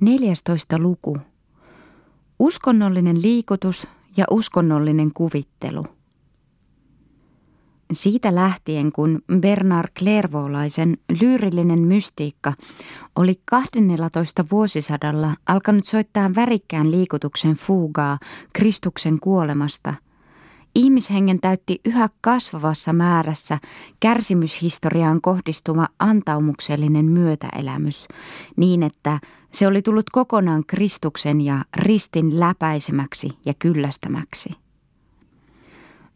14. luku. Uskonnollinen liikutus ja uskonnollinen kuvittelu. Siitä lähtien, kun Bernard Clairvaulaisen lyyrillinen mystiikka oli 12 vuosisadalla alkanut soittaa värikkään liikutuksen fuugaa Kristuksen kuolemasta – Ihmishengen täytti yhä kasvavassa määrässä kärsimyshistoriaan kohdistuva antaumuksellinen myötäelämys, niin että se oli tullut kokonaan Kristuksen ja ristin läpäisemäksi ja kyllästämäksi.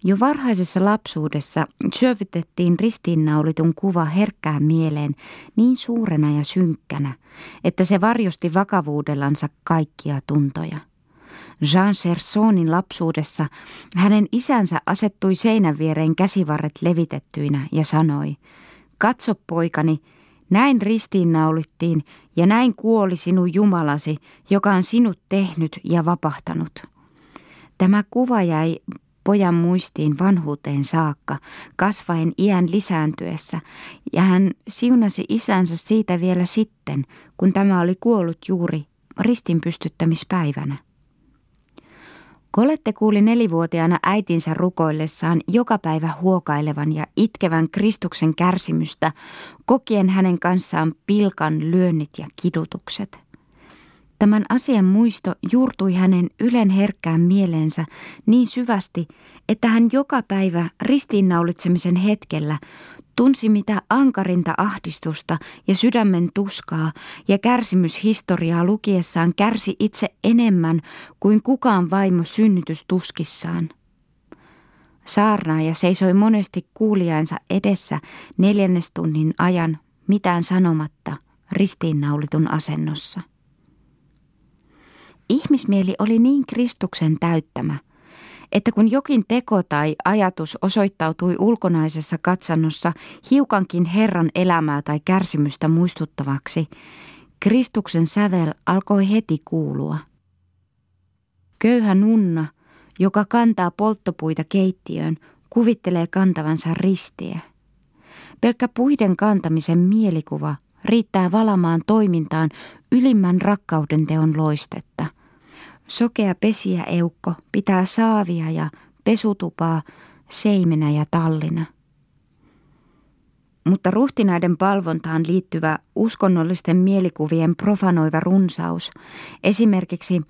Jo varhaisessa lapsuudessa syövytettiin ristiinnaulitun kuva herkkään mieleen niin suurena ja synkkänä, että se varjosti vakavuudellansa kaikkia tuntoja. Jean Chersonin lapsuudessa hänen isänsä asettui seinän viereen käsivarret levitettyinä ja sanoi, Katso poikani, näin ristiinnaulittiin ja näin kuoli sinun Jumalasi, joka on sinut tehnyt ja vapahtanut. Tämä kuva jäi pojan muistiin vanhuuteen saakka, kasvaen iän lisääntyessä, ja hän siunasi isänsä siitä vielä sitten, kun tämä oli kuollut juuri ristinpystyttämispäivänä. Kolette kuuli nelivuotiaana äitinsä rukoillessaan joka päivä huokailevan ja itkevän Kristuksen kärsimystä, kokien hänen kanssaan pilkan lyönnit ja kidutukset. Tämän asian muisto juurtui hänen ylen herkkään mieleensä niin syvästi, että hän joka päivä ristiinnaulitsemisen hetkellä tunsi mitä ankarinta ahdistusta ja sydämen tuskaa ja kärsimyshistoriaa lukiessaan kärsi itse enemmän kuin kukaan vaimo synnytystuskissaan. Saarnaaja seisoi monesti kuulijainsa edessä neljännestunnin ajan mitään sanomatta ristiinnaulitun asennossa. Ihmismieli oli niin Kristuksen täyttämä – että kun jokin teko tai ajatus osoittautui ulkonaisessa katsannossa hiukankin Herran elämää tai kärsimystä muistuttavaksi, Kristuksen sävel alkoi heti kuulua. Köyhä nunna, joka kantaa polttopuita keittiöön, kuvittelee kantavansa ristiä. Pelkkä puiden kantamisen mielikuva riittää valamaan toimintaan ylimmän rakkauden teon loistetta – Sokea pesiä eukko pitää saavia ja pesutupaa seimenä ja tallina. Mutta ruhtinaiden palvontaan liittyvä uskonnollisten mielikuvien profanoiva runsaus, esimerkiksi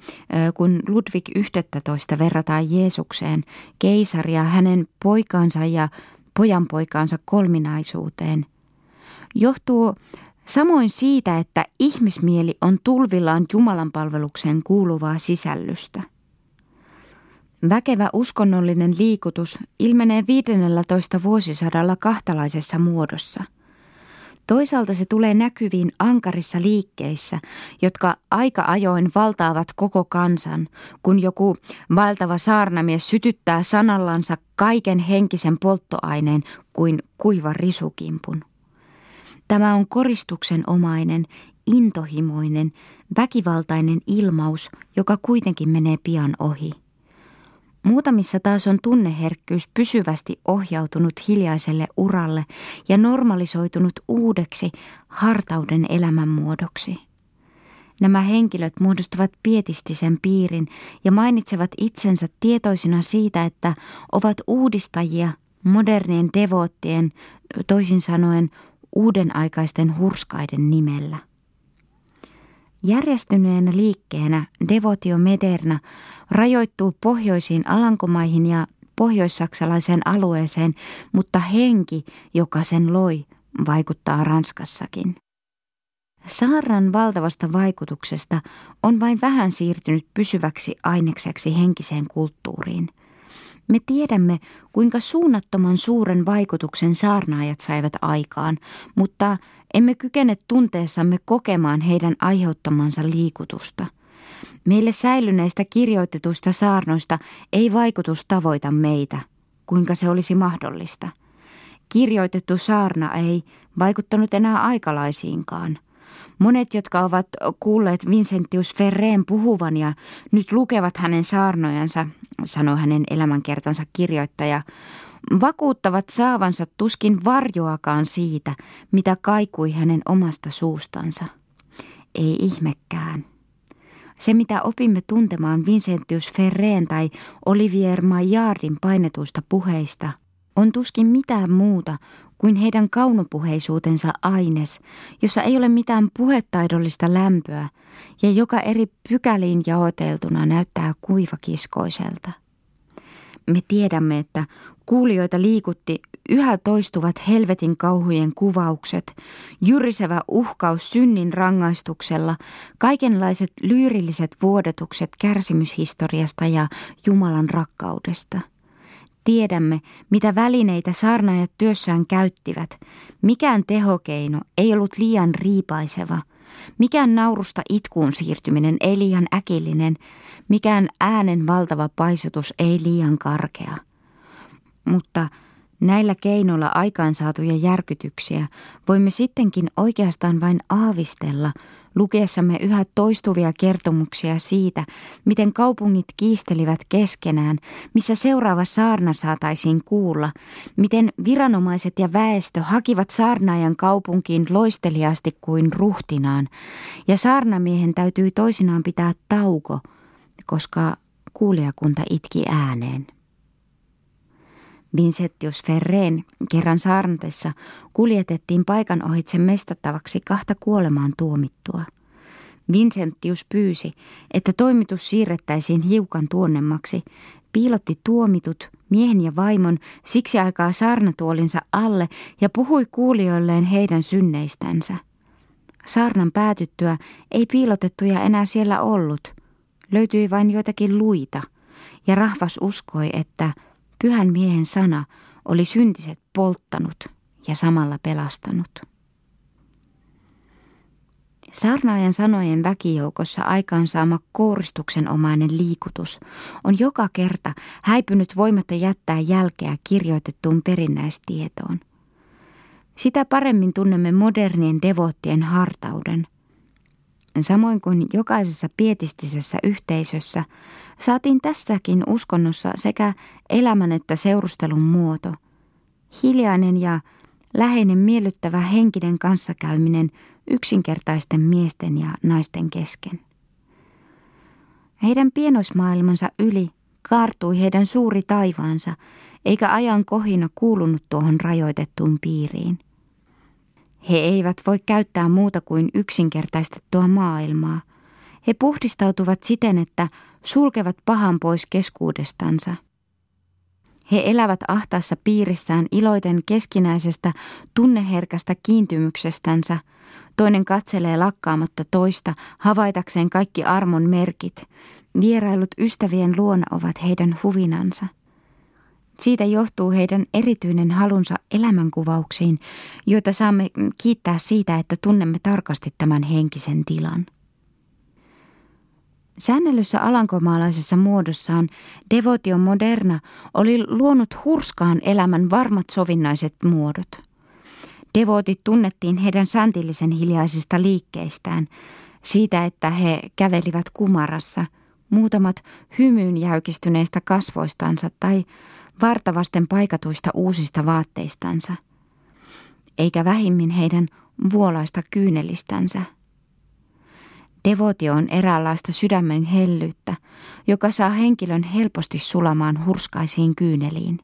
kun Ludwig 11 verrataan Jeesukseen, keisaria hänen poikansa ja pojanpoikaansa kolminaisuuteen, johtuu Samoin siitä, että ihmismieli on tulvillaan Jumalan palvelukseen kuuluvaa sisällystä. Väkevä uskonnollinen liikutus ilmenee 15 vuosisadalla kahtalaisessa muodossa. Toisaalta se tulee näkyviin ankarissa liikkeissä, jotka aika ajoin valtaavat koko kansan, kun joku valtava saarnamies sytyttää sanallansa kaiken henkisen polttoaineen kuin kuiva risukimpun. Tämä on koristuksen omainen, intohimoinen, väkivaltainen ilmaus, joka kuitenkin menee pian ohi. Muutamissa taas on tunneherkkyys pysyvästi ohjautunut hiljaiselle uralle ja normalisoitunut uudeksi hartauden elämänmuodoksi. Nämä henkilöt muodostavat pietistisen piirin ja mainitsevat itsensä tietoisina siitä, että ovat uudistajia modernien devoottien, toisin sanoen uudenaikaisten hurskaiden nimellä. Järjestyneenä liikkeenä Devotio Mederna rajoittuu pohjoisiin Alankomaihin ja pohjoissaksalaiseen alueeseen, mutta henki, joka sen loi, vaikuttaa Ranskassakin. Saaran valtavasta vaikutuksesta on vain vähän siirtynyt pysyväksi ainekseksi henkiseen kulttuuriin – me tiedämme, kuinka suunnattoman suuren vaikutuksen saarnaajat saivat aikaan, mutta emme kykene tunteessamme kokemaan heidän aiheuttamansa liikutusta. Meille säilyneistä kirjoitetuista saarnoista ei vaikutus tavoita meitä, kuinka se olisi mahdollista. Kirjoitettu saarna ei vaikuttanut enää aikalaisiinkaan – Monet, jotka ovat kuulleet Vincentius Ferreen puhuvan ja nyt lukevat hänen saarnojansa, sanoi hänen elämänkertansa kirjoittaja, vakuuttavat saavansa tuskin varjoakaan siitä, mitä kaikui hänen omasta suustansa. Ei ihmekään. Se, mitä opimme tuntemaan Vincentius Ferreen tai Olivier Maillardin painetuista puheista, on tuskin mitään muuta kuin heidän kaunopuheisuutensa aines, jossa ei ole mitään puhetaidollista lämpöä ja joka eri pykäliin jaoteltuna näyttää kuivakiskoiselta. Me tiedämme, että kuulijoita liikutti yhä toistuvat helvetin kauhujen kuvaukset, jyrisevä uhkaus synnin rangaistuksella, kaikenlaiset lyyrilliset vuodetukset kärsimyshistoriasta ja Jumalan rakkaudesta. Tiedämme, mitä välineitä saarnaajat työssään käyttivät. Mikään tehokeino ei ollut liian riipaiseva. Mikään naurusta itkuun siirtyminen ei liian äkillinen. Mikään äänen valtava paisutus ei liian karkea. Mutta Näillä keinoilla aikaansaatuja järkytyksiä voimme sittenkin oikeastaan vain aavistella lukiessamme yhä toistuvia kertomuksia siitä, miten kaupungit kiistelivät keskenään, missä seuraava saarna saataisiin kuulla, miten viranomaiset ja väestö hakivat saarnaajan kaupunkiin loisteliaasti kuin ruhtinaan, ja saarnamiehen täytyi toisinaan pitää tauko, koska kuulijakunta itki ääneen. Vincentius Ferreen kerran saarnatessa kuljetettiin paikan ohitse mestattavaksi kahta kuolemaan tuomittua. Vincentius pyysi, että toimitus siirrettäisiin hiukan tuonnemmaksi, piilotti tuomitut, miehen ja vaimon, siksi aikaa saarnatuolinsa alle ja puhui kuulijoilleen heidän synneistänsä. Saarnan päätyttyä ei piilotettuja enää siellä ollut. Löytyi vain joitakin luita, ja rahvas uskoi, että – Pyhän miehen sana oli syntiset polttanut ja samalla pelastanut. Saarnaajan sanojen väkijoukossa aikaansaama omainen liikutus on joka kerta häipynyt voimatta jättää jälkeä kirjoitettuun perinnäistietoon. Sitä paremmin tunnemme modernien devottien hartauden – Samoin kuin jokaisessa pietistisessä yhteisössä, saatiin tässäkin uskonnossa sekä elämän että seurustelun muoto. Hiljainen ja läheinen miellyttävä henkinen kanssakäyminen yksinkertaisten miesten ja naisten kesken. Heidän pienoismaailmansa yli kaartui heidän suuri taivaansa, eikä ajan kohina kuulunut tuohon rajoitettuun piiriin – he eivät voi käyttää muuta kuin yksinkertaistettua maailmaa. He puhdistautuvat siten, että sulkevat pahan pois keskuudestansa. He elävät ahtaassa piirissään iloiten keskinäisestä tunneherkästä kiintymyksestänsä. Toinen katselee lakkaamatta toista, havaitakseen kaikki armon merkit. Vierailut ystävien luona ovat heidän huvinansa. Siitä johtuu heidän erityinen halunsa elämänkuvauksiin, joita saamme kiittää siitä, että tunnemme tarkasti tämän henkisen tilan. Säännellyssä alankomaalaisessa muodossaan devotio moderna oli luonut hurskaan elämän varmat sovinnaiset muodot. Devotit tunnettiin heidän säntillisen hiljaisista liikkeistään, siitä, että he kävelivät kumarassa, muutamat hymyyn jäykistyneistä kasvoistansa tai vartavasten paikatuista uusista vaatteistansa, eikä vähimmin heidän vuolaista kyynelistänsä. Devotio on eräänlaista sydämen hellyyttä, joka saa henkilön helposti sulamaan hurskaisiin kyyneliin.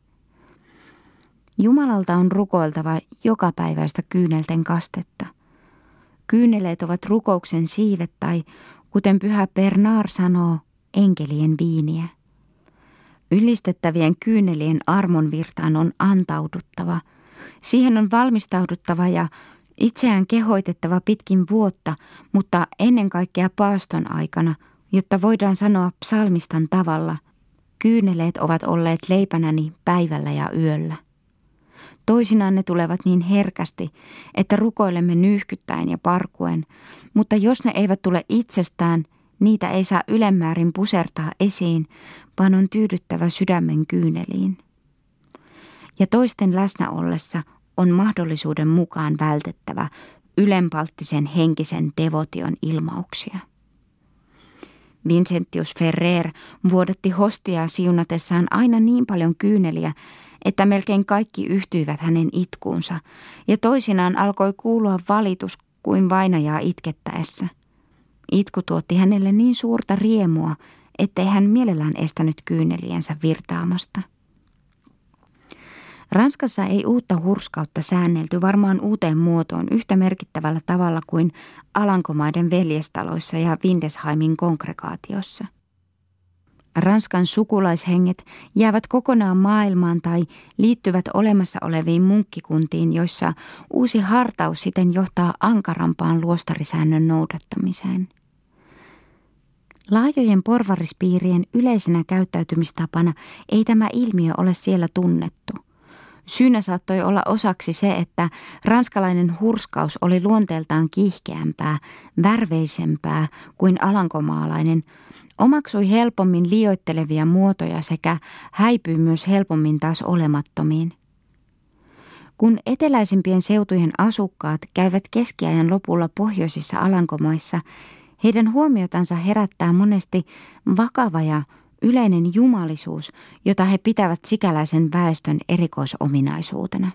Jumalalta on rukoiltava jokapäiväistä kyynelten kastetta. Kyyneleet ovat rukouksen siivet tai, kuten pyhä Bernard sanoo, enkelien viiniä. Ylistettävien kyynelien armonvirtaan on antauduttava. Siihen on valmistauduttava ja itseään kehoitettava pitkin vuotta, mutta ennen kaikkea paaston aikana, jotta voidaan sanoa psalmistan tavalla, kyyneleet ovat olleet leipänäni päivällä ja yöllä. Toisinaan ne tulevat niin herkästi, että rukoilemme nyyhkyttäen ja parkuen, mutta jos ne eivät tule itsestään – Niitä ei saa ylemmäärin pusertaa esiin, vaan on tyydyttävä sydämen kyyneliin. Ja toisten läsnä ollessa on mahdollisuuden mukaan vältettävä ylenpalttisen henkisen devotion ilmauksia. Vincentius Ferrer vuodatti hostia siunatessaan aina niin paljon kyyneliä, että melkein kaikki yhtyivät hänen itkuunsa, ja toisinaan alkoi kuulua valitus kuin vainajaa itkettäessä – Itku tuotti hänelle niin suurta riemua, ettei hän mielellään estänyt kyyneliensä virtaamasta. Ranskassa ei uutta hurskautta säännelty varmaan uuteen muotoon yhtä merkittävällä tavalla kuin Alankomaiden veljestaloissa ja Windesheimin kongregaatiossa. Ranskan sukulaishenget jäävät kokonaan maailmaan tai liittyvät olemassa oleviin munkkikuntiin, joissa uusi hartaus siten johtaa ankarampaan luostarisäännön noudattamiseen. Laajojen porvarispiirien yleisenä käyttäytymistapana ei tämä ilmiö ole siellä tunnettu. Syynä saattoi olla osaksi se, että ranskalainen hurskaus oli luonteeltaan kiihkeämpää, värveisempää kuin alankomaalainen – omaksui helpommin liioittelevia muotoja sekä häipyi myös helpommin taas olemattomiin. Kun eteläisimpien seutujen asukkaat käyvät keskiajan lopulla pohjoisissa Alankomaissa, heidän huomiotansa herättää monesti vakava ja yleinen jumalisuus, jota he pitävät sikäläisen väestön erikoisominaisuutena.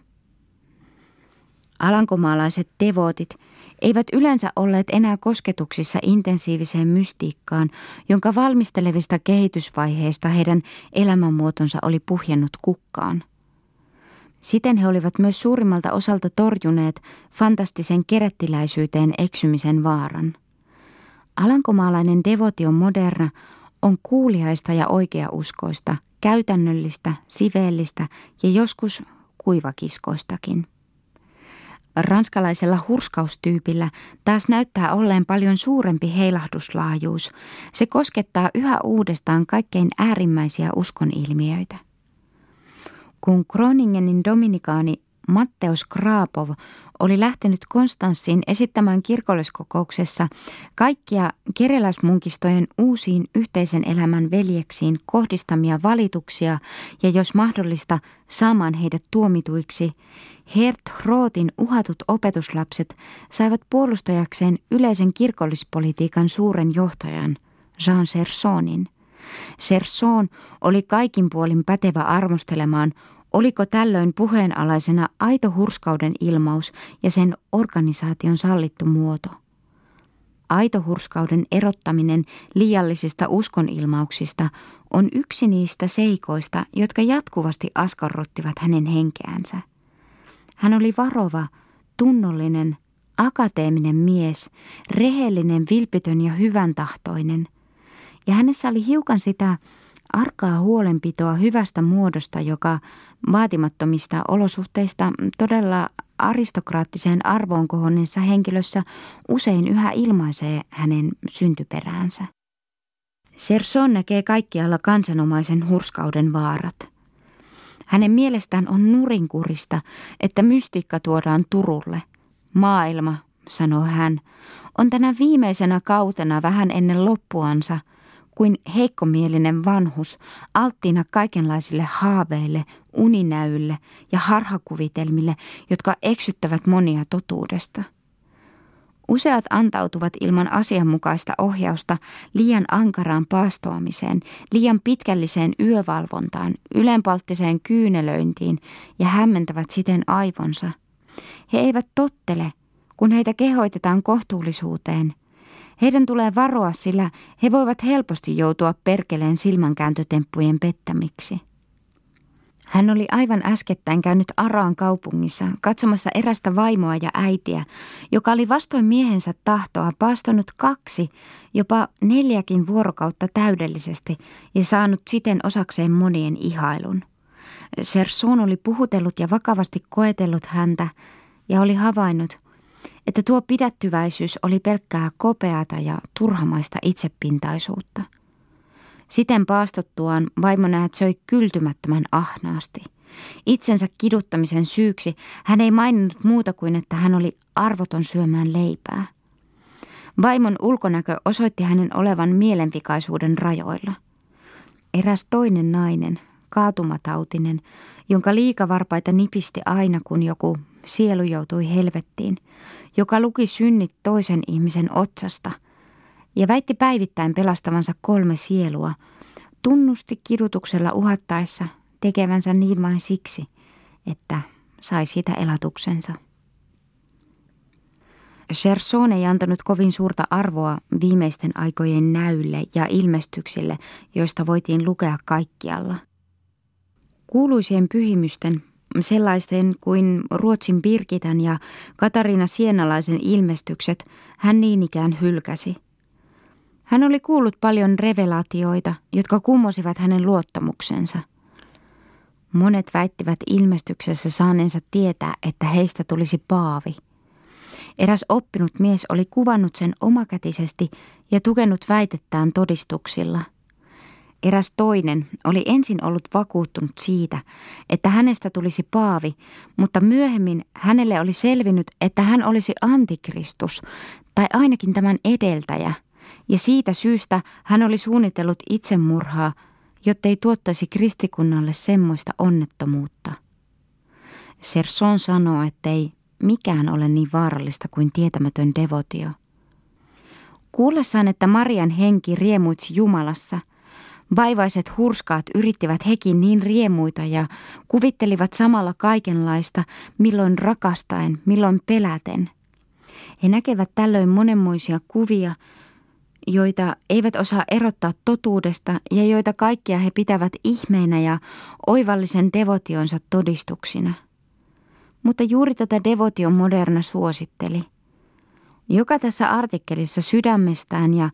Alankomaalaiset devotit – eivät yleensä olleet enää kosketuksissa intensiiviseen mystiikkaan, jonka valmistelevista kehitysvaiheista heidän elämänmuotonsa oli puhjennut kukkaan. Siten he olivat myös suurimmalta osalta torjuneet fantastisen kerettiläisyyteen eksymisen vaaran. Alankomaalainen devotio moderna on kuuliaista ja oikeauskoista, käytännöllistä, siveellistä ja joskus kuivakiskoistakin. Ranskalaisella hurskaustyypillä taas näyttää olleen paljon suurempi heilahduslaajuus. Se koskettaa yhä uudestaan kaikkein äärimmäisiä uskonilmiöitä. Kun Kroningenin dominikaani Matteus Kraapov oli lähtenyt Konstanssiin esittämään kirkolliskokouksessa kaikkia kereläismunkistojen uusiin yhteisen elämän veljeksiin kohdistamia valituksia ja jos mahdollista saamaan heidät tuomituiksi, Hert Rootin uhatut opetuslapset saivat puolustajakseen yleisen kirkollispolitiikan suuren johtajan Jean Sersonin. Serson oli kaikin puolin pätevä armostelemaan Oliko tällöin puheenalaisena aito hurskauden ilmaus ja sen organisaation sallittu muoto? Aito hurskauden erottaminen liiallisista uskonilmauksista on yksi niistä seikoista, jotka jatkuvasti askarruttivat hänen henkeänsä. Hän oli varova, tunnollinen, akateeminen mies, rehellinen, vilpitön ja hyvän tahtoinen. Ja hänessä oli hiukan sitä arkaa huolenpitoa hyvästä muodosta, joka vaatimattomista olosuhteista todella aristokraattiseen arvoon kohonneessa henkilössä usein yhä ilmaisee hänen syntyperäänsä. Serson näkee kaikkialla kansanomaisen hurskauden vaarat. Hänen mielestään on nurinkurista, että mystiikka tuodaan Turulle. Maailma, sanoo hän, on tänä viimeisenä kautena vähän ennen loppuansa – kuin heikkomielinen vanhus, alttiina kaikenlaisille haaveille, uninäyille ja harhakuvitelmille, jotka eksyttävät monia totuudesta. Useat antautuvat ilman asianmukaista ohjausta liian ankaraan paastoamiseen, liian pitkälliseen yövalvontaan, ylenpalttiseen kyynelöintiin ja hämmentävät siten aivonsa. He eivät tottele, kun heitä kehoitetaan kohtuullisuuteen – heidän tulee varoa, sillä he voivat helposti joutua perkeleen silmänkääntötemppujen pettämiksi. Hän oli aivan äskettäin käynyt Araan kaupungissa katsomassa erästä vaimoa ja äitiä, joka oli vastoin miehensä tahtoa paastonut kaksi, jopa neljäkin vuorokautta täydellisesti ja saanut siten osakseen monien ihailun. Serson oli puhutellut ja vakavasti koetellut häntä ja oli havainnut, että tuo pidättyväisyys oli pelkkää kopeata ja turhamaista itsepintaisuutta. Siten paastottuaan vaimo näet söi kyltymättömän ahnaasti. Itsensä kiduttamisen syyksi hän ei maininnut muuta kuin, että hän oli arvoton syömään leipää. Vaimon ulkonäkö osoitti hänen olevan mielenvikaisuuden rajoilla. Eräs toinen nainen, kaatumatautinen, jonka liikavarpaita nipisti aina kun joku sielu joutui helvettiin, joka luki synnit toisen ihmisen otsasta ja väitti päivittäin pelastavansa kolme sielua, tunnusti kidutuksella uhattaessa tekevänsä niin vain siksi, että sai siitä elatuksensa. Cherson ei antanut kovin suurta arvoa viimeisten aikojen näylle ja ilmestyksille, joista voitiin lukea kaikkialla. Kuuluisien pyhimysten, sellaisten kuin Ruotsin Birgitän ja Katariina Sienalaisen ilmestykset, hän niin ikään hylkäsi. Hän oli kuullut paljon revelaatioita, jotka kummosivat hänen luottamuksensa. Monet väittivät ilmestyksessä saaneensa tietää, että heistä tulisi paavi – Eräs oppinut mies oli kuvannut sen omakätisesti ja tukenut väitettään todistuksilla. Eräs toinen oli ensin ollut vakuuttunut siitä, että hänestä tulisi paavi, mutta myöhemmin hänelle oli selvinnyt, että hän olisi antikristus tai ainakin tämän edeltäjä, ja siitä syystä hän oli suunnitellut itsemurhaa, jottei tuottaisi kristikunnalle semmoista onnettomuutta. Serson sanoo, ettei mikään ole niin vaarallista kuin tietämätön devotio. Kuullessaan, että Marian henki riemuitsi Jumalassa, vaivaiset hurskaat yrittivät hekin niin riemuita ja kuvittelivat samalla kaikenlaista, milloin rakastaen, milloin peläten. He näkevät tällöin monenmoisia kuvia, joita eivät osaa erottaa totuudesta ja joita kaikkia he pitävät ihmeinä ja oivallisen devotionsa todistuksina – mutta juuri tätä Devotion Moderna suositteli. Joka tässä artikkelissa sydämestään ja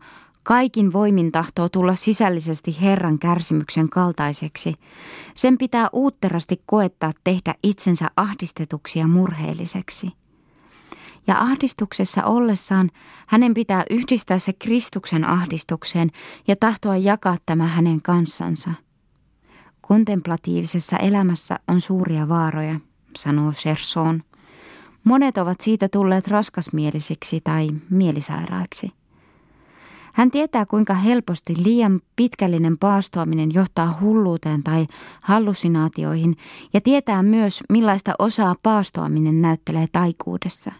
kaikin voimin tahtoo tulla sisällisesti Herran kärsimyksen kaltaiseksi, sen pitää uutterasti koettaa tehdä itsensä ahdistetuksi ja murheelliseksi. Ja ahdistuksessa ollessaan hänen pitää yhdistää se Kristuksen ahdistukseen ja tahtoa jakaa tämä hänen kanssansa. Kontemplatiivisessa elämässä on suuria vaaroja sanoo Cherson. Monet ovat siitä tulleet raskasmielisiksi tai mielisairaiksi. Hän tietää, kuinka helposti liian pitkällinen paastoaminen johtaa hulluuteen tai hallusinaatioihin ja tietää myös, millaista osaa paastoaminen näyttelee taikuudessa.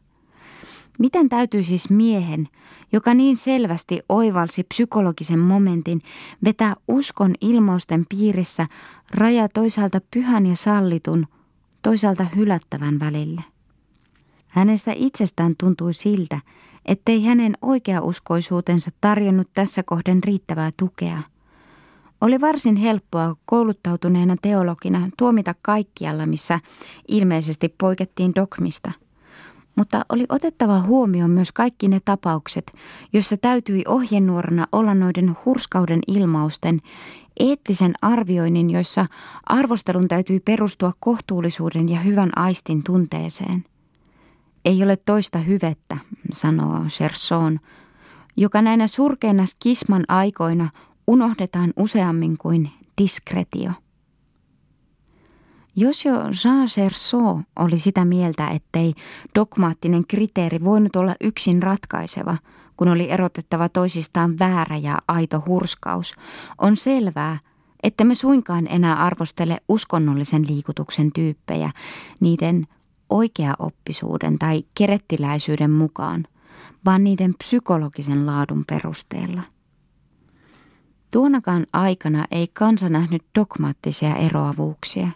Miten täytyy siis miehen, joka niin selvästi oivalsi psykologisen momentin, vetää uskon ilmausten piirissä raja toisaalta pyhän ja sallitun – toisaalta hylättävän välille. Hänestä itsestään tuntui siltä, ettei hänen oikeauskoisuutensa tarjonnut tässä kohden riittävää tukea. Oli varsin helppoa kouluttautuneena teologina tuomita kaikkialla, missä ilmeisesti poikettiin dogmista. Mutta oli otettava huomioon myös kaikki ne tapaukset, joissa täytyi ohjenuorana olla noiden hurskauden ilmausten eettisen arvioinnin, jossa arvostelun täytyy perustua kohtuullisuuden ja hyvän aistin tunteeseen. Ei ole toista hyvettä, sanoo Cherson, joka näinä surkeina skisman aikoina unohdetaan useammin kuin diskretio. Jos jo Jean Cherson oli sitä mieltä, ettei dogmaattinen kriteeri voinut olla yksin ratkaiseva – kun oli erotettava toisistaan väärä ja aito hurskaus, on selvää, että me suinkaan enää arvostele uskonnollisen liikutuksen tyyppejä niiden oikeaoppisuuden tai kerettiläisyyden mukaan, vaan niiden psykologisen laadun perusteella. Tuonakaan aikana ei kansa nähnyt dogmaattisia eroavuuksia.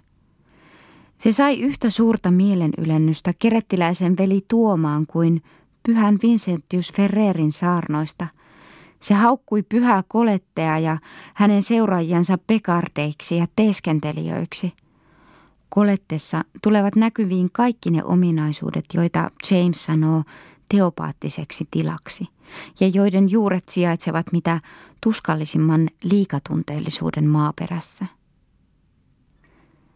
Se sai yhtä suurta mielenylennystä kerettiläisen veli Tuomaan kuin pyhän Vincentius Ferrerin saarnoista. Se haukkui pyhää kolettea ja hänen seuraajansa pekardeiksi ja teeskentelijöiksi. Kolettessa tulevat näkyviin kaikki ne ominaisuudet, joita James sanoo teopaattiseksi tilaksi, ja joiden juuret sijaitsevat mitä tuskallisimman liikatunteellisuuden maaperässä.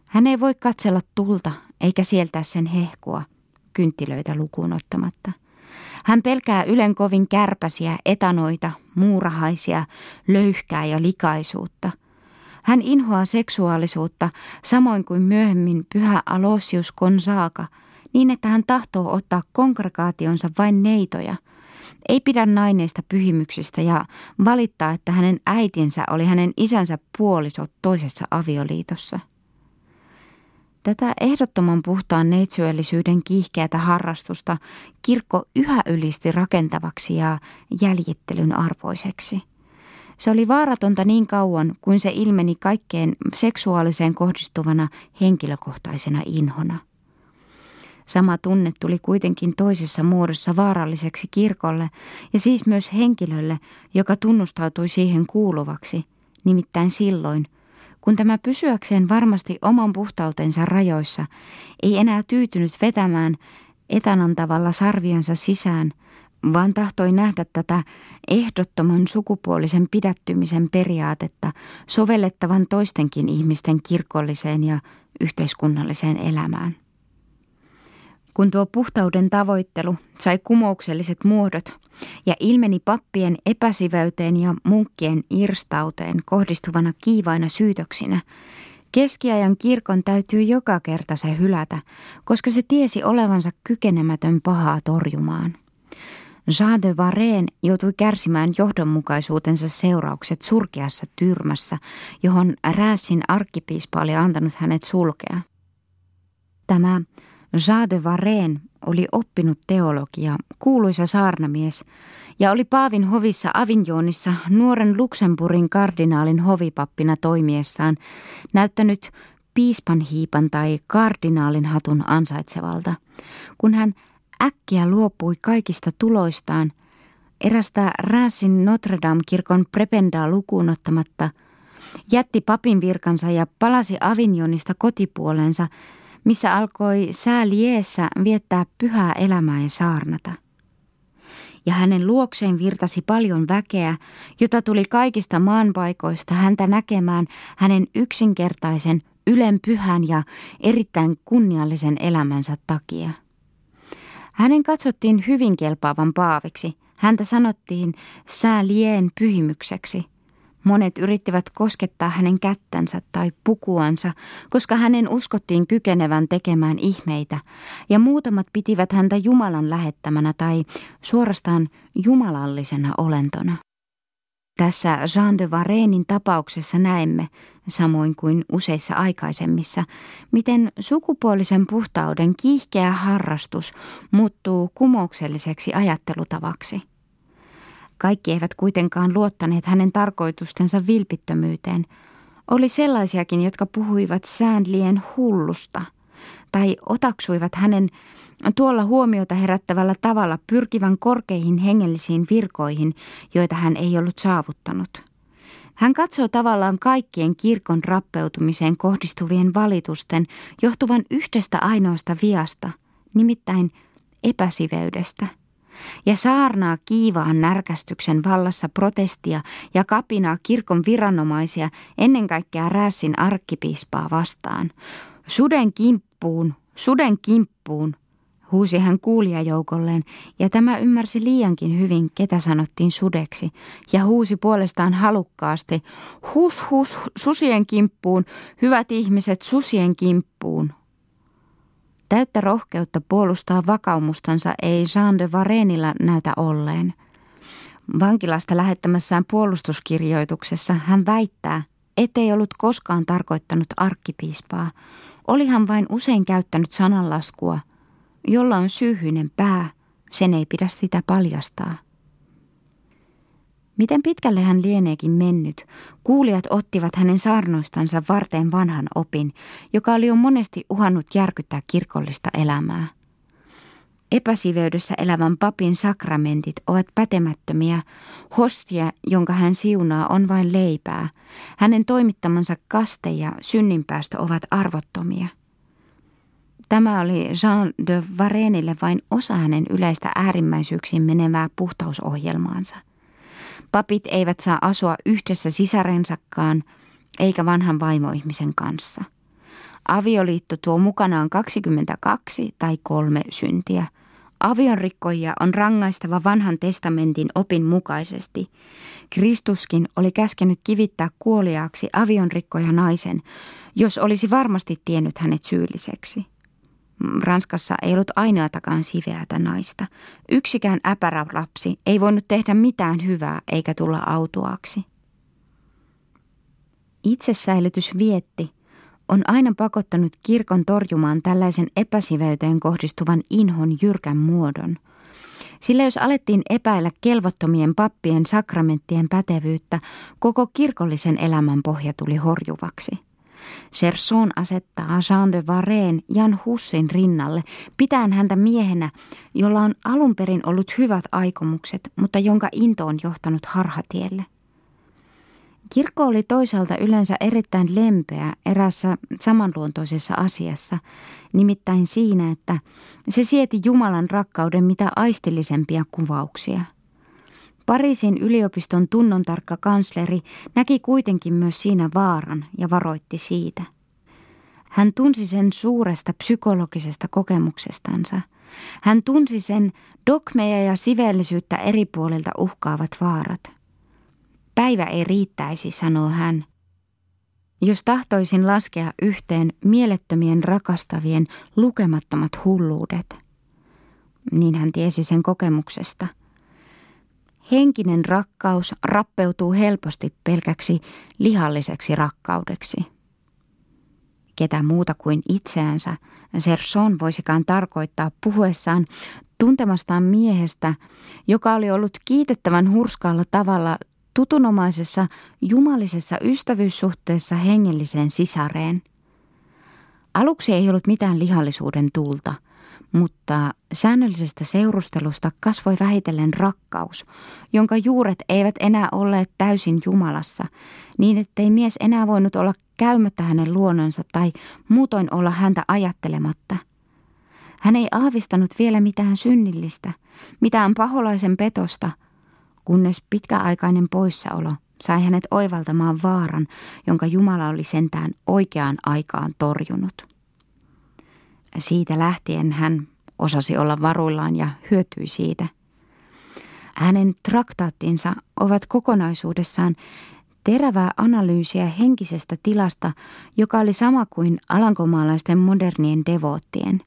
Hän ei voi katsella tulta eikä sieltää sen hehkua, kynttilöitä lukuun ottamatta – hän pelkää Ylen kovin kärpäsiä, etanoita, muurahaisia, löyhkää ja likaisuutta. Hän inhoaa seksuaalisuutta, samoin kuin myöhemmin pyhä Alosius Gonzaga, niin että hän tahtoo ottaa kongregaationsa vain neitoja. Ei pidä naineista pyhimyksistä ja valittaa, että hänen äitinsä oli hänen isänsä puolisot toisessa avioliitossa. Tätä ehdottoman puhtaan neitsyöllisyyden kiihkeätä harrastusta kirkko yhä ylisti rakentavaksi ja jäljittelyn arvoiseksi. Se oli vaaratonta niin kauan kuin se ilmeni kaikkeen seksuaaliseen kohdistuvana henkilökohtaisena inhona. Sama tunne tuli kuitenkin toisessa muodossa vaaralliseksi kirkolle ja siis myös henkilölle, joka tunnustautui siihen kuuluvaksi, nimittäin silloin, kun tämä pysyäkseen varmasti oman puhtautensa rajoissa ei enää tyytynyt vetämään etanantavalla sarviansa sisään, vaan tahtoi nähdä tätä ehdottoman sukupuolisen pidättymisen periaatetta sovellettavan toistenkin ihmisten kirkolliseen ja yhteiskunnalliseen elämään. Kun tuo puhtauden tavoittelu sai kumoukselliset muodot ja ilmeni pappien epäsiveyteen ja munkkien irstauteen kohdistuvana kiivaina syytöksinä, keskiajan kirkon täytyy joka kerta se hylätä, koska se tiesi olevansa kykenemätön pahaa torjumaan. Jean de Vareen joutui kärsimään johdonmukaisuutensa seuraukset surkeassa tyrmässä, johon Rääsin arkkipiispa oli antanut hänet sulkea. Tämä Jean de Vareen oli oppinut teologia, kuuluisa saarnamies, ja oli Paavin hovissa Avignonissa nuoren Luxemburgin kardinaalin hovipappina toimiessaan näyttänyt piispan hiipan tai kardinaalin hatun ansaitsevalta, kun hän äkkiä luopui kaikista tuloistaan, erästä Rääsin Notre Dame-kirkon prebendaa lukuun ottamatta, jätti papin virkansa ja palasi Avignonista kotipuoleensa, missä alkoi sääliessä viettää pyhää elämää ja saarnata. Ja hänen luokseen virtasi paljon väkeä, jota tuli kaikista maanpaikoista häntä näkemään hänen yksinkertaisen, ylenpyhän ja erittäin kunniallisen elämänsä takia. Hänen katsottiin hyvin kelpaavan paaviksi. Häntä sanottiin säälien pyhimykseksi. Monet yrittivät koskettaa hänen kättänsä tai pukuansa, koska hänen uskottiin kykenevän tekemään ihmeitä, ja muutamat pitivät häntä Jumalan lähettämänä tai suorastaan jumalallisena olentona. Tässä Jean de Varenin tapauksessa näemme, samoin kuin useissa aikaisemmissa, miten sukupuolisen puhtauden kiihkeä harrastus muuttuu kumoukselliseksi ajattelutavaksi. Kaikki eivät kuitenkaan luottaneet hänen tarkoitustensa vilpittömyyteen. Oli sellaisiakin, jotka puhuivat säänlien hullusta tai otaksuivat hänen tuolla huomiota herättävällä tavalla pyrkivän korkeihin hengellisiin virkoihin, joita hän ei ollut saavuttanut. Hän katsoo tavallaan kaikkien kirkon rappeutumiseen kohdistuvien valitusten johtuvan yhdestä ainoasta viasta, nimittäin epäsiveydestä. Ja saarnaa kiivaan närkästyksen vallassa protestia ja kapinaa kirkon viranomaisia ennen kaikkea Räässin arkkipiispaa vastaan. Suden kimppuun, suden kimppuun, huusi hän kuulijajoukolleen, ja tämä ymmärsi liiankin hyvin, ketä sanottiin sudeksi, ja huusi puolestaan halukkaasti, hus hus susien kimppuun, hyvät ihmiset susien kimppuun. Täyttä rohkeutta puolustaa vakaumustansa ei Jean de Varenilla näytä olleen. Vankilasta lähettämässään puolustuskirjoituksessa hän väittää, ettei ollut koskaan tarkoittanut arkkipiispaa. Olihan vain usein käyttänyt sananlaskua – jolla on syyhyinen pää, sen ei pidä sitä paljastaa. Miten pitkälle hän lieneekin mennyt, kuulijat ottivat hänen saarnoistansa varteen vanhan opin, joka oli jo monesti uhannut järkyttää kirkollista elämää. Epäsiveydessä elävän papin sakramentit ovat pätemättömiä, hostia, jonka hän siunaa, on vain leipää. Hänen toimittamansa kaste ja synninpäästö ovat arvottomia. Tämä oli Jean de Varenille vain osa hänen yleistä äärimmäisyyksiin menevää puhtausohjelmaansa. Papit eivät saa asua yhdessä sisarensakkaan eikä vanhan vaimoihmisen kanssa. Avioliitto tuo mukanaan 22 tai kolme syntiä. Avionrikkoja on rangaistava vanhan testamentin opin mukaisesti. Kristuskin oli käskenyt kivittää kuoliaaksi avionrikkoja naisen, jos olisi varmasti tiennyt hänet syylliseksi. Ranskassa ei ollut ainoatakaan siveätä naista. Yksikään äpärä lapsi ei voinut tehdä mitään hyvää eikä tulla autuaaksi. Itsesäilytys vietti on aina pakottanut kirkon torjumaan tällaisen epäsiveyteen kohdistuvan inhon jyrkän muodon. Sillä jos alettiin epäillä kelvottomien pappien sakramenttien pätevyyttä, koko kirkollisen elämän pohja tuli horjuvaksi – Serson asettaa Jean de Vareen Jan Hussin rinnalle, pitäen häntä miehenä, jolla on alun perin ollut hyvät aikomukset, mutta jonka into on johtanut harhatielle. Kirkko oli toisaalta yleensä erittäin lempeä erässä samanluontoisessa asiassa, nimittäin siinä, että se sieti Jumalan rakkauden mitä aistillisempia kuvauksia – Pariisin yliopiston tunnontarkka kansleri näki kuitenkin myös siinä vaaran ja varoitti siitä. Hän tunsi sen suuresta psykologisesta kokemuksestansa. Hän tunsi sen dogmeja ja sivellisyyttä eri puolilta uhkaavat vaarat. Päivä ei riittäisi, sanoo hän. Jos tahtoisin laskea yhteen mielettömien rakastavien lukemattomat hulluudet, niin hän tiesi sen kokemuksesta – Henkinen rakkaus rappeutuu helposti pelkäksi lihalliseksi rakkaudeksi. Ketä muuta kuin itseänsä Serson voisikaan tarkoittaa puhuessaan tuntemastaan miehestä, joka oli ollut kiitettävän hurskaalla tavalla tutunomaisessa jumalisessa ystävyyssuhteessa hengelliseen sisareen. Aluksi ei ollut mitään lihallisuuden tulta – mutta säännöllisestä seurustelusta kasvoi vähitellen rakkaus, jonka juuret eivät enää olleet täysin Jumalassa, niin ettei mies enää voinut olla käymättä hänen luononsa tai muutoin olla häntä ajattelematta. Hän ei aavistanut vielä mitään synnillistä, mitään paholaisen petosta, kunnes pitkäaikainen poissaolo sai hänet oivaltamaan vaaran, jonka Jumala oli sentään oikeaan aikaan torjunut. Siitä lähtien hän osasi olla varuillaan ja hyötyi siitä. Hänen traktaattinsa ovat kokonaisuudessaan terävää analyysiä henkisestä tilasta, joka oli sama kuin alankomaalaisten modernien devoottien.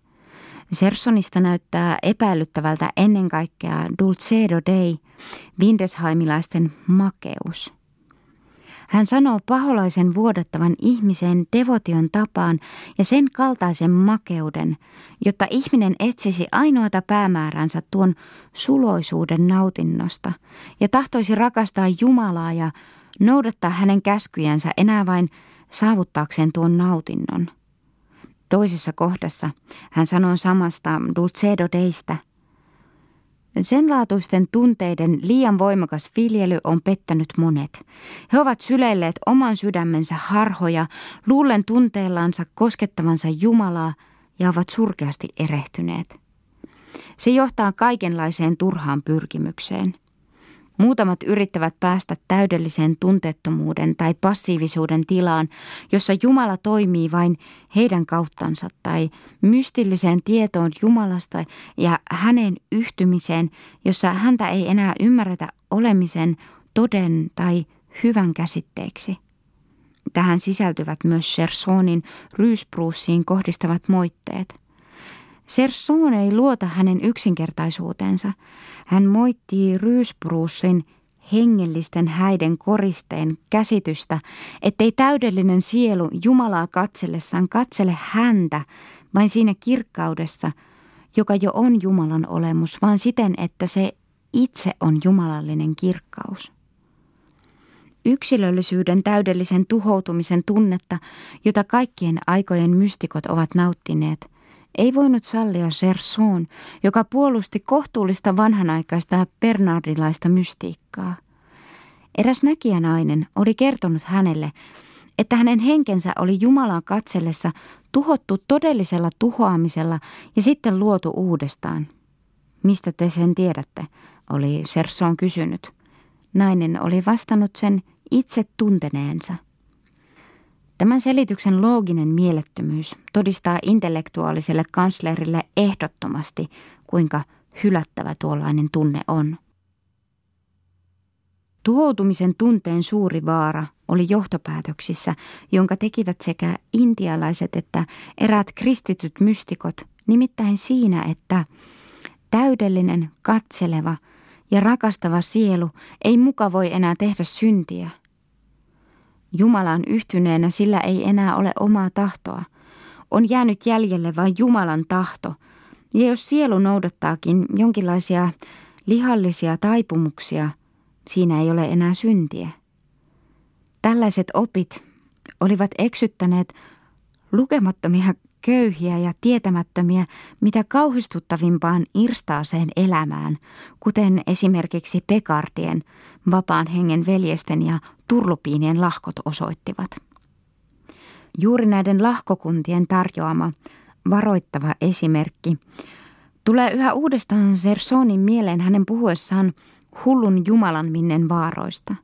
Sersonista näyttää epäilyttävältä ennen kaikkea Dulcedo Dei, Windesheimilaisten makeus – hän sanoo paholaisen vuodattavan ihmisen devotion tapaan ja sen kaltaisen makeuden, jotta ihminen etsisi ainoata päämääränsä tuon suloisuuden nautinnosta ja tahtoisi rakastaa Jumalaa ja noudattaa hänen käskyjänsä enää vain saavuttaakseen tuon nautinnon. Toisessa kohdassa hän sanoo samasta Dulcedo Deistä – sen laatuisten tunteiden liian voimakas viljely on pettänyt monet. He ovat syleilleet oman sydämensä harhoja, luullen tunteellansa koskettavansa Jumalaa ja ovat surkeasti erehtyneet. Se johtaa kaikenlaiseen turhaan pyrkimykseen. Muutamat yrittävät päästä täydelliseen tunteettomuuden tai passiivisuuden tilaan, jossa Jumala toimii vain heidän kauttansa tai mystilliseen tietoon Jumalasta ja hänen yhtymiseen, jossa häntä ei enää ymmärretä olemisen, toden tai hyvän käsitteeksi. Tähän sisältyvät myös Shersonin ryyspruussiin kohdistavat moitteet. Serson ei luota hänen yksinkertaisuutensa. Hän moittii Ryyspruussin hengellisten häiden koristeen käsitystä, ettei täydellinen sielu Jumalaa katsellessaan katsele häntä vain siinä kirkkaudessa, joka jo on Jumalan olemus, vaan siten, että se itse on jumalallinen kirkkaus. Yksilöllisyyden täydellisen tuhoutumisen tunnetta, jota kaikkien aikojen mystikot ovat nauttineet – ei voinut sallia Serson, joka puolusti kohtuullista vanhanaikaista bernardilaista mystiikkaa. Eräs näkijänainen oli kertonut hänelle, että hänen henkensä oli Jumalan katsellessa tuhottu todellisella tuhoamisella ja sitten luotu uudestaan. Mistä te sen tiedätte, oli Serson kysynyt. Nainen oli vastannut sen itse tunteneensa. Tämän selityksen looginen mielettömyys todistaa intellektuaaliselle kanslerille ehdottomasti, kuinka hylättävä tuollainen tunne on. Tuhoutumisen tunteen suuri vaara oli johtopäätöksissä, jonka tekivät sekä intialaiset että eräät kristityt mystikot, nimittäin siinä, että täydellinen, katseleva ja rakastava sielu ei muka voi enää tehdä syntiä – Jumalan yhtyneenä sillä ei enää ole omaa tahtoa. On jäänyt jäljelle vain Jumalan tahto. Ja jos sielu noudattaakin jonkinlaisia lihallisia taipumuksia, siinä ei ole enää syntiä. Tällaiset opit olivat eksyttäneet lukemattomia köyhiä ja tietämättömiä mitä kauhistuttavimpaan irstaaseen elämään, kuten esimerkiksi Pekardien, vapaan hengen veljesten ja turlupiinien lahkot osoittivat. Juuri näiden lahkokuntien tarjoama varoittava esimerkki tulee yhä uudestaan Sersonin mieleen hänen puhuessaan hullun Jumalan minnen vaaroista.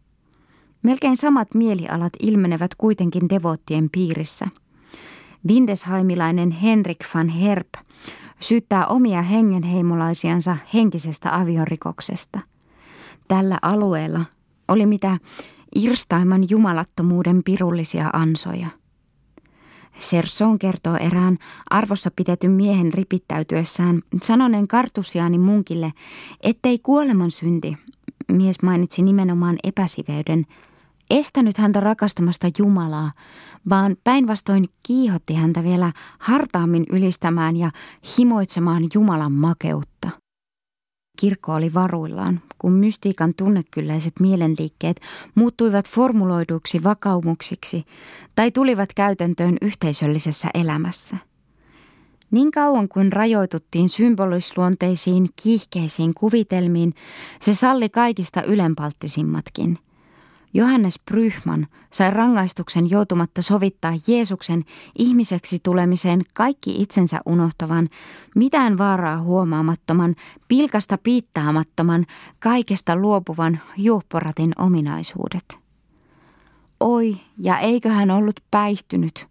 Melkein samat mielialat ilmenevät kuitenkin devottien piirissä – Windesheimilainen Henrik van Herp syyttää omia hengenheimolaisiansa henkisestä aviorikoksesta. Tällä alueella oli mitä irstaimman jumalattomuuden pirullisia ansoja. Serson kertoo erään arvossa pidetyn miehen ripittäytyessään sanoneen kartusiaani munkille, ettei kuoleman synti, mies mainitsi nimenomaan epäsiveyden, estänyt häntä rakastamasta Jumalaa, vaan päinvastoin kiihotti häntä vielä hartaammin ylistämään ja himoitsemaan Jumalan makeutta. Kirkko oli varuillaan, kun mystiikan tunnekylläiset mielenliikkeet muuttuivat formuloiduksi vakaumuksiksi tai tulivat käytäntöön yhteisöllisessä elämässä. Niin kauan kuin rajoituttiin symbolisluonteisiin kiihkeisiin kuvitelmiin, se salli kaikista ylenpalttisimmatkin – Johannes Bryhman sai rangaistuksen joutumatta sovittaa Jeesuksen ihmiseksi tulemiseen kaikki itsensä unohtavan, mitään vaaraa huomaamattoman, pilkasta piittaamattoman, kaikesta luopuvan juopporatin ominaisuudet. Oi, ja eikö hän ollut päihtynyt,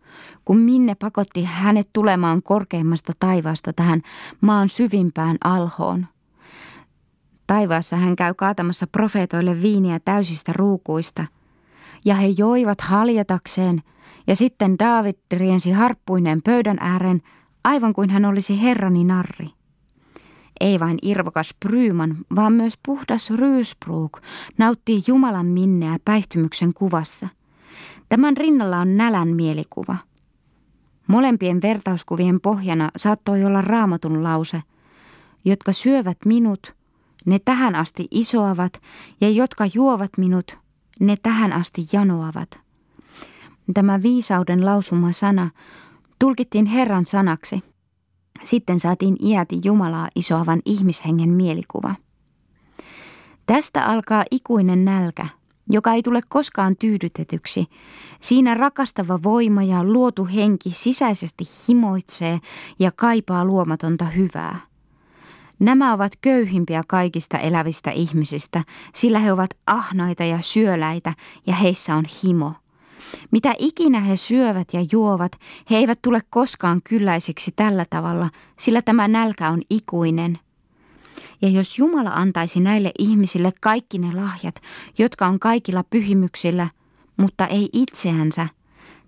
kun Minne pakotti hänet tulemaan korkeimmasta taivaasta tähän maan syvimpään alhoon – Taivaassa hän käy kaatamassa profeetoille viiniä täysistä ruukuista. Ja he joivat haljatakseen, ja sitten David riensi harppuineen pöydän ääreen, aivan kuin hän olisi herrani narri. Ei vain irvokas Pryman, vaan myös puhdas Rysbrook nauttii Jumalan minneä päihtymyksen kuvassa. Tämän rinnalla on nälän mielikuva. Molempien vertauskuvien pohjana saattoi olla raamatun lause, jotka syövät minut – ne tähän asti isoavat, ja jotka juovat minut, ne tähän asti janoavat. Tämä viisauden lausuma sana tulkittiin Herran sanaksi. Sitten saatiin iäti Jumalaa isoavan ihmishengen mielikuva. Tästä alkaa ikuinen nälkä, joka ei tule koskaan tyydytetyksi. Siinä rakastava voima ja luotu henki sisäisesti himoitsee ja kaipaa luomatonta hyvää. Nämä ovat köyhimpiä kaikista elävistä ihmisistä, sillä he ovat ahnaita ja syöläitä ja heissä on himo. Mitä ikinä he syövät ja juovat, he eivät tule koskaan kylläisiksi tällä tavalla, sillä tämä nälkä on ikuinen. Ja jos Jumala antaisi näille ihmisille kaikki ne lahjat, jotka on kaikilla pyhimyksillä, mutta ei itseänsä,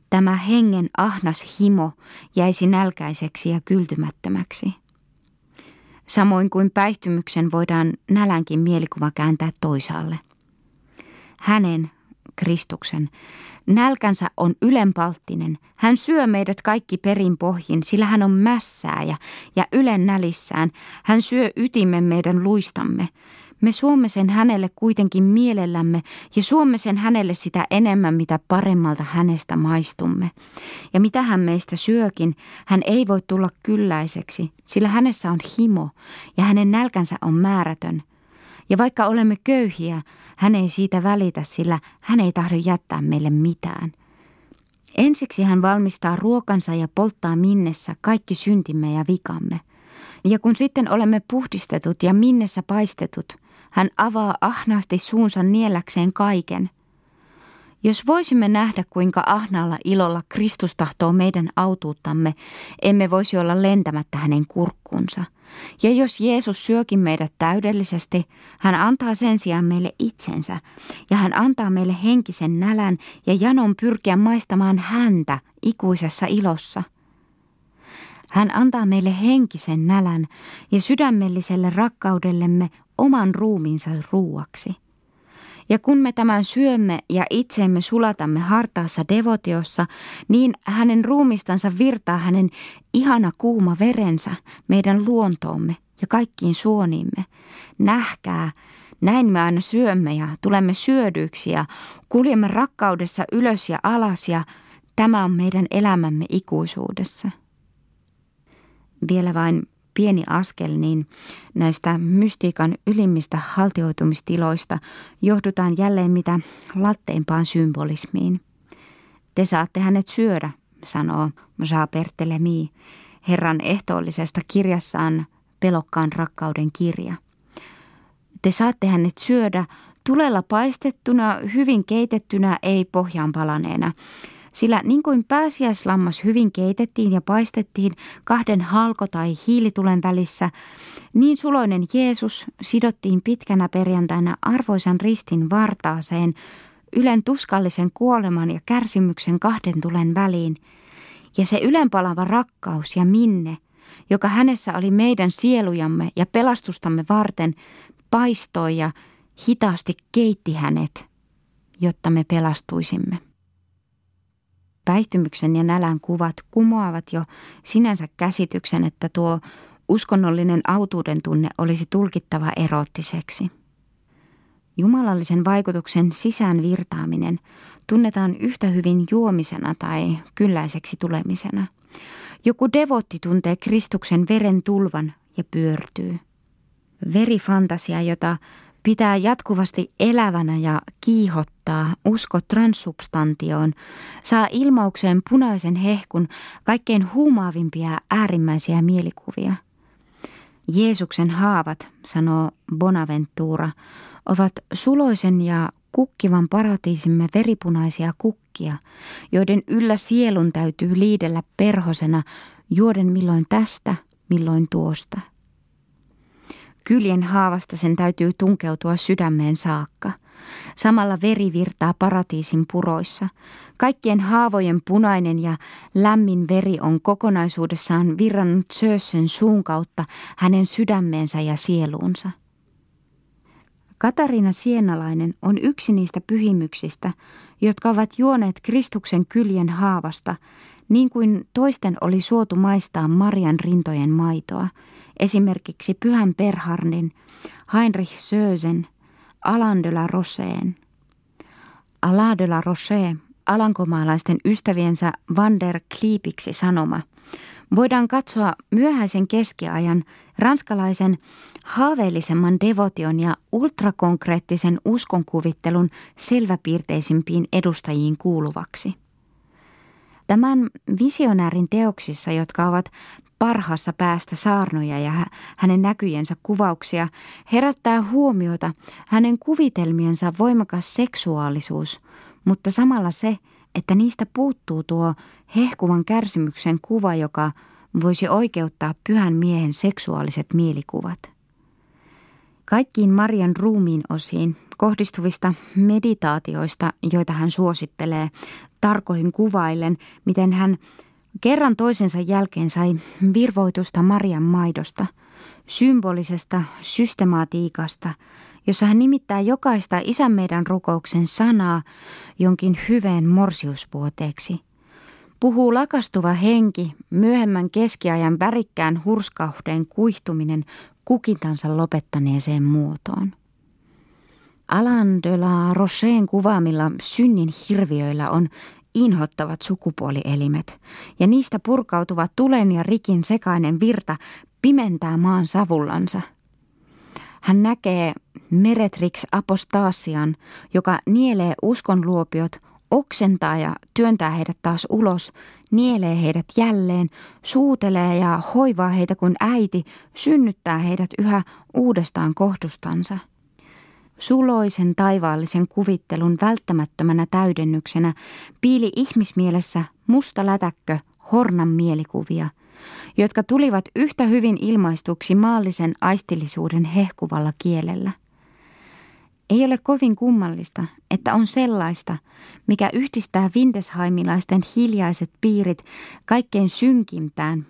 tämä hengen ahnas himo jäisi nälkäiseksi ja kyltymättömäksi. Samoin kuin päihtymyksen voidaan nälänkin mielikuva kääntää toisaalle. Hänen, Kristuksen, nälkänsä on ylenpalttinen. Hän syö meidät kaikki perin pohjin, sillä hän on mässääjä ja ylen nälissään. Hän syö ytimen meidän luistamme. Me suomme sen hänelle kuitenkin mielellämme ja suomme sen hänelle sitä enemmän, mitä paremmalta hänestä maistumme. Ja mitä hän meistä syökin, hän ei voi tulla kylläiseksi, sillä hänessä on himo ja hänen nälkänsä on määrätön. Ja vaikka olemme köyhiä, hän ei siitä välitä, sillä hän ei tahdo jättää meille mitään. Ensiksi hän valmistaa ruokansa ja polttaa minnessä kaikki syntimme ja vikamme. Ja kun sitten olemme puhdistetut ja minnessä paistetut – hän avaa ahnaasti suunsa nielläkseen kaiken. Jos voisimme nähdä, kuinka ahnaalla ilolla Kristus tahtoo meidän autuuttamme, emme voisi olla lentämättä hänen kurkkunsa. Ja jos Jeesus syökin meidät täydellisesti, hän antaa sen sijaan meille itsensä, ja hän antaa meille henkisen nälän ja janon pyrkiä maistamaan häntä ikuisessa ilossa – hän antaa meille henkisen nälän ja sydämelliselle rakkaudellemme oman ruumiinsa ruuaksi. Ja kun me tämän syömme ja itsemme sulatamme hartaassa devotiossa, niin hänen ruumistansa virtaa hänen ihana kuuma verensä meidän luontoomme ja kaikkiin suoniimme. Nähkää, näin me aina syömme ja tulemme syödyiksi ja kuljemme rakkaudessa ylös ja alas ja tämä on meidän elämämme ikuisuudessa. Vielä vain pieni askel, niin näistä mystiikan ylimmistä haltioitumistiloista johdutaan jälleen mitä latteimpaan symbolismiin. Te saatte hänet syödä, sanoo Jean Bertelemi, Herran ehtoollisesta kirjassaan Pelokkaan rakkauden kirja. Te saatte hänet syödä tulella paistettuna, hyvin keitettynä, ei pohjaan palaneena. Sillä niin kuin pääsiäislammas hyvin keitettiin ja paistettiin kahden halko- tai hiilitulen välissä, niin suloinen Jeesus sidottiin pitkänä perjantaina arvoisan ristin vartaaseen Ylen tuskallisen kuoleman ja kärsimyksen kahden tulen väliin. Ja se ylenpalava rakkaus ja minne, joka hänessä oli meidän sielujamme ja pelastustamme varten, paistoi ja hitaasti keitti hänet, jotta me pelastuisimme. Päihtymyksen ja nälän kuvat kumoavat jo sinänsä käsityksen, että tuo uskonnollinen autuuden tunne olisi tulkittava erottiseksi. Jumalallisen vaikutuksen sisään virtaaminen tunnetaan yhtä hyvin juomisena tai kylläiseksi tulemisena. Joku devotti tuntee Kristuksen veren tulvan ja pyörtyy. Verifantasia, jota pitää jatkuvasti elävänä ja kiihottaa usko transsubstantioon, saa ilmaukseen punaisen hehkun kaikkein huumaavimpia äärimmäisiä mielikuvia. Jeesuksen haavat, sanoo Bonaventura, ovat suloisen ja kukkivan paratiisimme veripunaisia kukkia, joiden yllä sielun täytyy liidellä perhosena juoden milloin tästä, milloin tuosta – Kyljen haavasta sen täytyy tunkeutua sydämeen saakka. Samalla veri virtaa paratiisin puroissa. Kaikkien haavojen punainen ja lämmin veri on kokonaisuudessaan virrannut Söössen suun kautta hänen sydämeensä ja sieluunsa. Katariina Sienalainen on yksi niistä pyhimyksistä, jotka ovat juoneet Kristuksen kyljen haavasta, niin kuin toisten oli suotu maistaa Marian rintojen maitoa – esimerkiksi Pyhän Perharnin, Heinrich Sösen, Alain de la Roseen. Alain de la Rosé, alankomaalaisten ystäviensä Van der Kliipiksi sanoma, voidaan katsoa myöhäisen keskiajan ranskalaisen haaveellisemman devotion ja ultrakonkreettisen uskonkuvittelun selväpiirteisimpiin edustajiin kuuluvaksi. Tämän visionäärin teoksissa, jotka ovat parhaassa päästä saarnoja ja hänen näkyjensä kuvauksia, herättää huomiota hänen kuvitelmiensa voimakas seksuaalisuus, mutta samalla se, että niistä puuttuu tuo hehkuvan kärsimyksen kuva, joka voisi oikeuttaa pyhän miehen seksuaaliset mielikuvat. Kaikkiin Marian ruumiin osiin kohdistuvista meditaatioista, joita hän suosittelee, tarkoin kuvaillen, miten hän Kerran toisensa jälkeen sai virvoitusta Marian maidosta, symbolisesta systemaatiikasta, jossa hän nimittää jokaista isän meidän rukouksen sanaa jonkin hyveen morsiusvuoteeksi. Puhuu lakastuva henki, myöhemmän keskiajan värikkään hurskauden kuihtuminen kukintansa lopettaneeseen muotoon. Alan de la Rocheen kuvaamilla synnin hirviöillä on inhottavat sukupuolielimet, ja niistä purkautuva tulen ja rikin sekainen virta pimentää maan savullansa. Hän näkee Meretrix apostasian, joka nielee uskonluopiot, oksentaa ja työntää heidät taas ulos, nielee heidät jälleen, suutelee ja hoivaa heitä kuin äiti, synnyttää heidät yhä uudestaan kohdustansa. Suloisen taivaallisen kuvittelun välttämättömänä täydennyksenä piili ihmismielessä musta lätäkkö hornan mielikuvia, jotka tulivat yhtä hyvin ilmaistuksi maallisen aistillisuuden hehkuvalla kielellä. Ei ole kovin kummallista, että on sellaista, mikä yhdistää Windesheimilaisten hiljaiset piirit kaikkein synkimpään,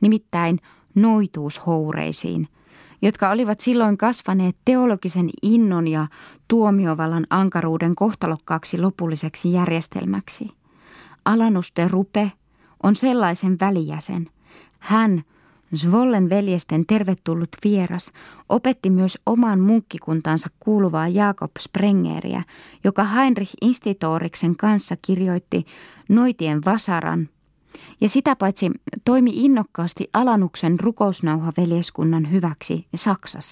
nimittäin noituushoureisiin – jotka olivat silloin kasvaneet teologisen innon ja tuomiovallan ankaruuden kohtalokkaaksi lopulliseksi järjestelmäksi. Alanus de Rupe on sellaisen välijäsen. Hän, Zvollen veljesten tervetullut vieras opetti myös oman munkkikuntansa kuuluvaa Jakob Sprengeriä, joka Heinrich Institutoriksen kanssa kirjoitti Noitien Vasaran ja sitä paitsi toimi innokkaasti Alanuksen rukousnauhaveljeskunnan hyväksi Saksassa.